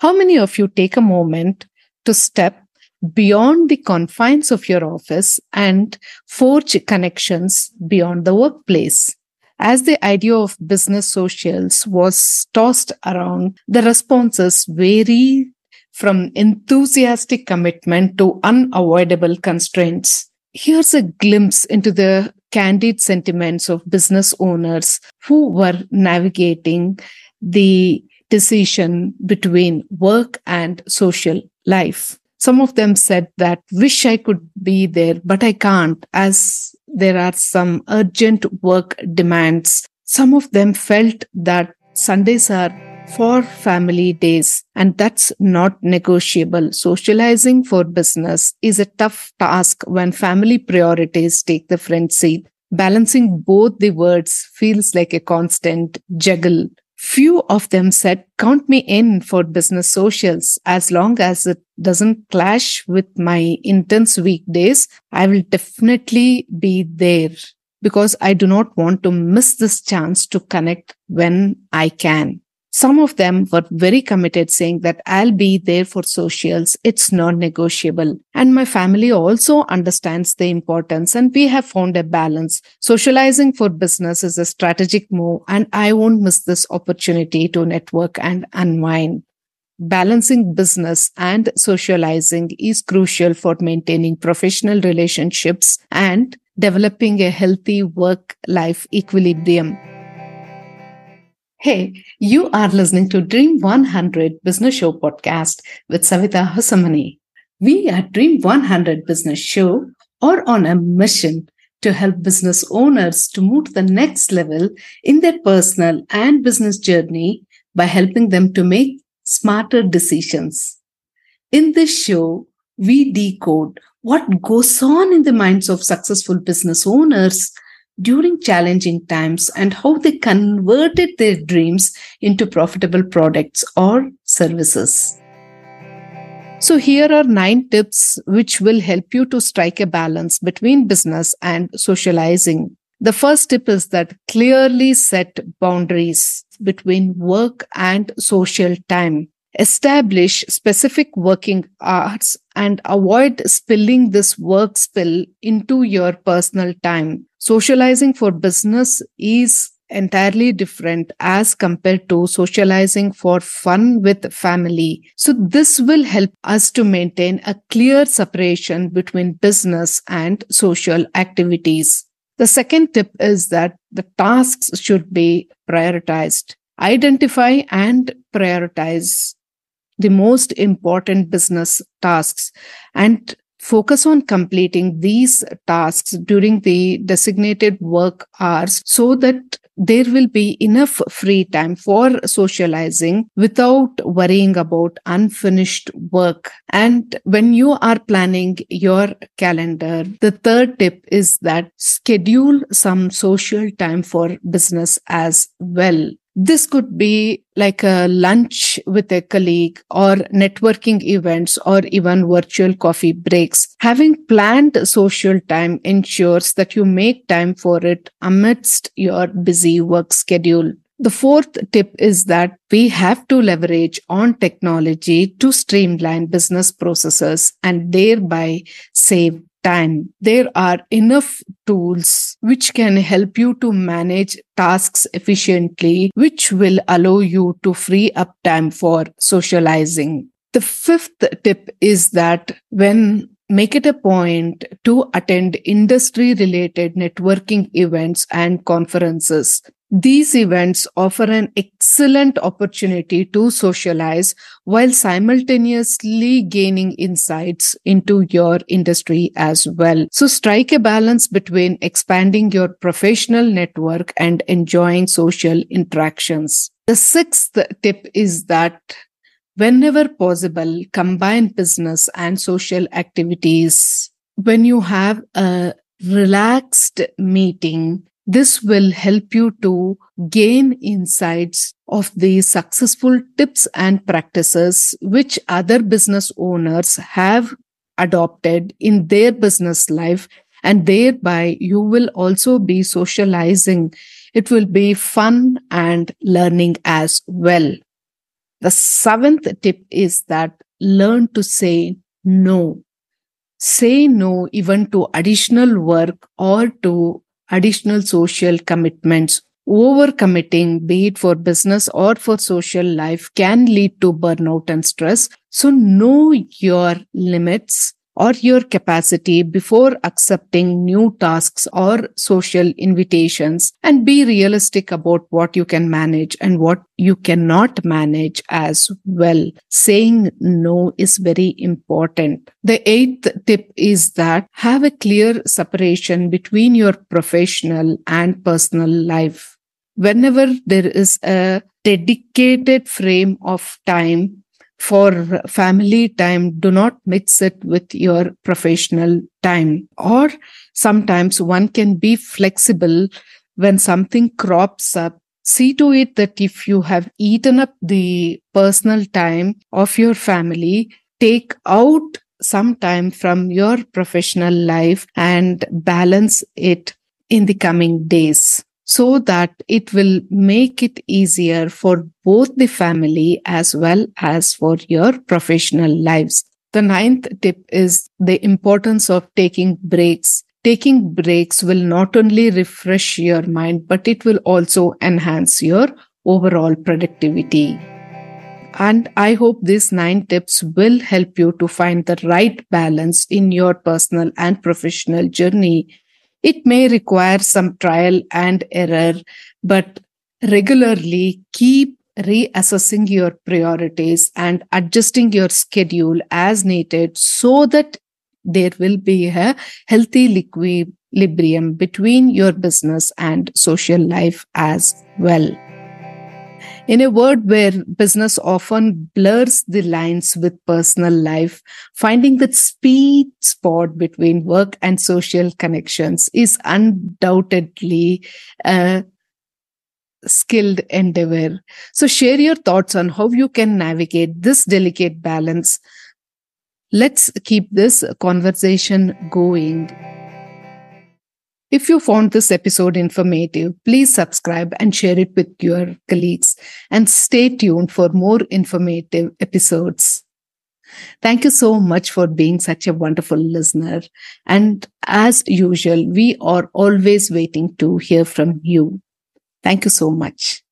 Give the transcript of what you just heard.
How many of you take a moment to step beyond the confines of your office and forge connections beyond the workplace? As the idea of business socials was tossed around, the responses vary from enthusiastic commitment to unavoidable constraints. Here's a glimpse into the candid sentiments of business owners who were navigating the decision between work and social life. Some of them said that wish I could be there, but I can't as there are some urgent work demands. Some of them felt that Sundays are for family days and that's not negotiable. Socializing for business is a tough task when family priorities take the front seat. Balancing both the words feels like a constant juggle. Few of them said, Count me in for business socials. As long as it doesn't clash with my intense weekdays, I will definitely be there because I do not want to miss this chance to connect when I can. Some of them were very committed saying that I'll be there for socials. It's non-negotiable. And my family also understands the importance and we have found a balance. Socializing for business is a strategic move and I won't miss this opportunity to network and unwind. Balancing business and socializing is crucial for maintaining professional relationships and developing a healthy work life equilibrium. Hey, you are listening to Dream 100 Business Show podcast with Savita Hosamani. We at Dream 100 Business Show are on a mission to help business owners to move to the next level in their personal and business journey by helping them to make smarter decisions. In this show, we decode what goes on in the minds of successful business owners during challenging times and how they converted their dreams into profitable products or services. So, here are nine tips which will help you to strike a balance between business and socializing. The first tip is that clearly set boundaries between work and social time. Establish specific working hours and avoid spilling this work spill into your personal time. Socializing for business is entirely different as compared to socializing for fun with family. So this will help us to maintain a clear separation between business and social activities. The second tip is that the tasks should be prioritized. Identify and prioritize the most important business tasks and focus on completing these tasks during the designated work hours so that there will be enough free time for socializing without worrying about unfinished work. And when you are planning your calendar, the third tip is that schedule some social time for business as well. This could be like a lunch with a colleague or networking events or even virtual coffee breaks. Having planned social time ensures that you make time for it amidst your busy work schedule. The fourth tip is that we have to leverage on technology to streamline business processes and thereby save time. There are enough tools which can help you to manage tasks efficiently, which will allow you to free up time for socializing. The fifth tip is that when make it a point to attend industry related networking events and conferences. These events offer an excellent opportunity to socialize while simultaneously gaining insights into your industry as well. So strike a balance between expanding your professional network and enjoying social interactions. The sixth tip is that whenever possible, combine business and social activities. When you have a relaxed meeting, this will help you to gain insights of the successful tips and practices which other business owners have adopted in their business life and thereby you will also be socializing. It will be fun and learning as well. The seventh tip is that learn to say no. Say no even to additional work or to additional social commitments. Overcommitting, be it for business or for social life, can lead to burnout and stress. So know your limits or your capacity before accepting new tasks or social invitations and be realistic about what you can manage and what you cannot manage as well. Saying no is very important. The eighth tip is that have a clear separation between your professional and personal life. Whenever there is a dedicated frame of time for family time, do not mix it with your professional time. Or sometimes one can be flexible when something crops up. See to it that if you have eaten up the personal time of your family, take out some time from your professional life and balance it in the coming days so that it will make it easier for both the family as well as for your professional lives. The ninth tip is the importance of taking breaks. Taking breaks will not only refresh your mind, but it will also enhance your overall productivity. And I hope these nine tips will help you to find the right balance in your personal and professional journey it may require some trial and error, but regularly keep reassessing your priorities and adjusting your schedule as needed so that there will be a healthy equilibrium between your business and social life as well. In a world where business often blurs the lines with personal life, finding that speed spot between work and social connections is undoubtedly a skilled endeavor. So, share your thoughts on how you can navigate this delicate balance. Let's keep this conversation going. If you found this episode informative, please subscribe and share it with your colleagues and stay tuned for more informative episodes. Thank you so much for being such a wonderful listener. And as usual, we are always waiting to hear from you. Thank you so much.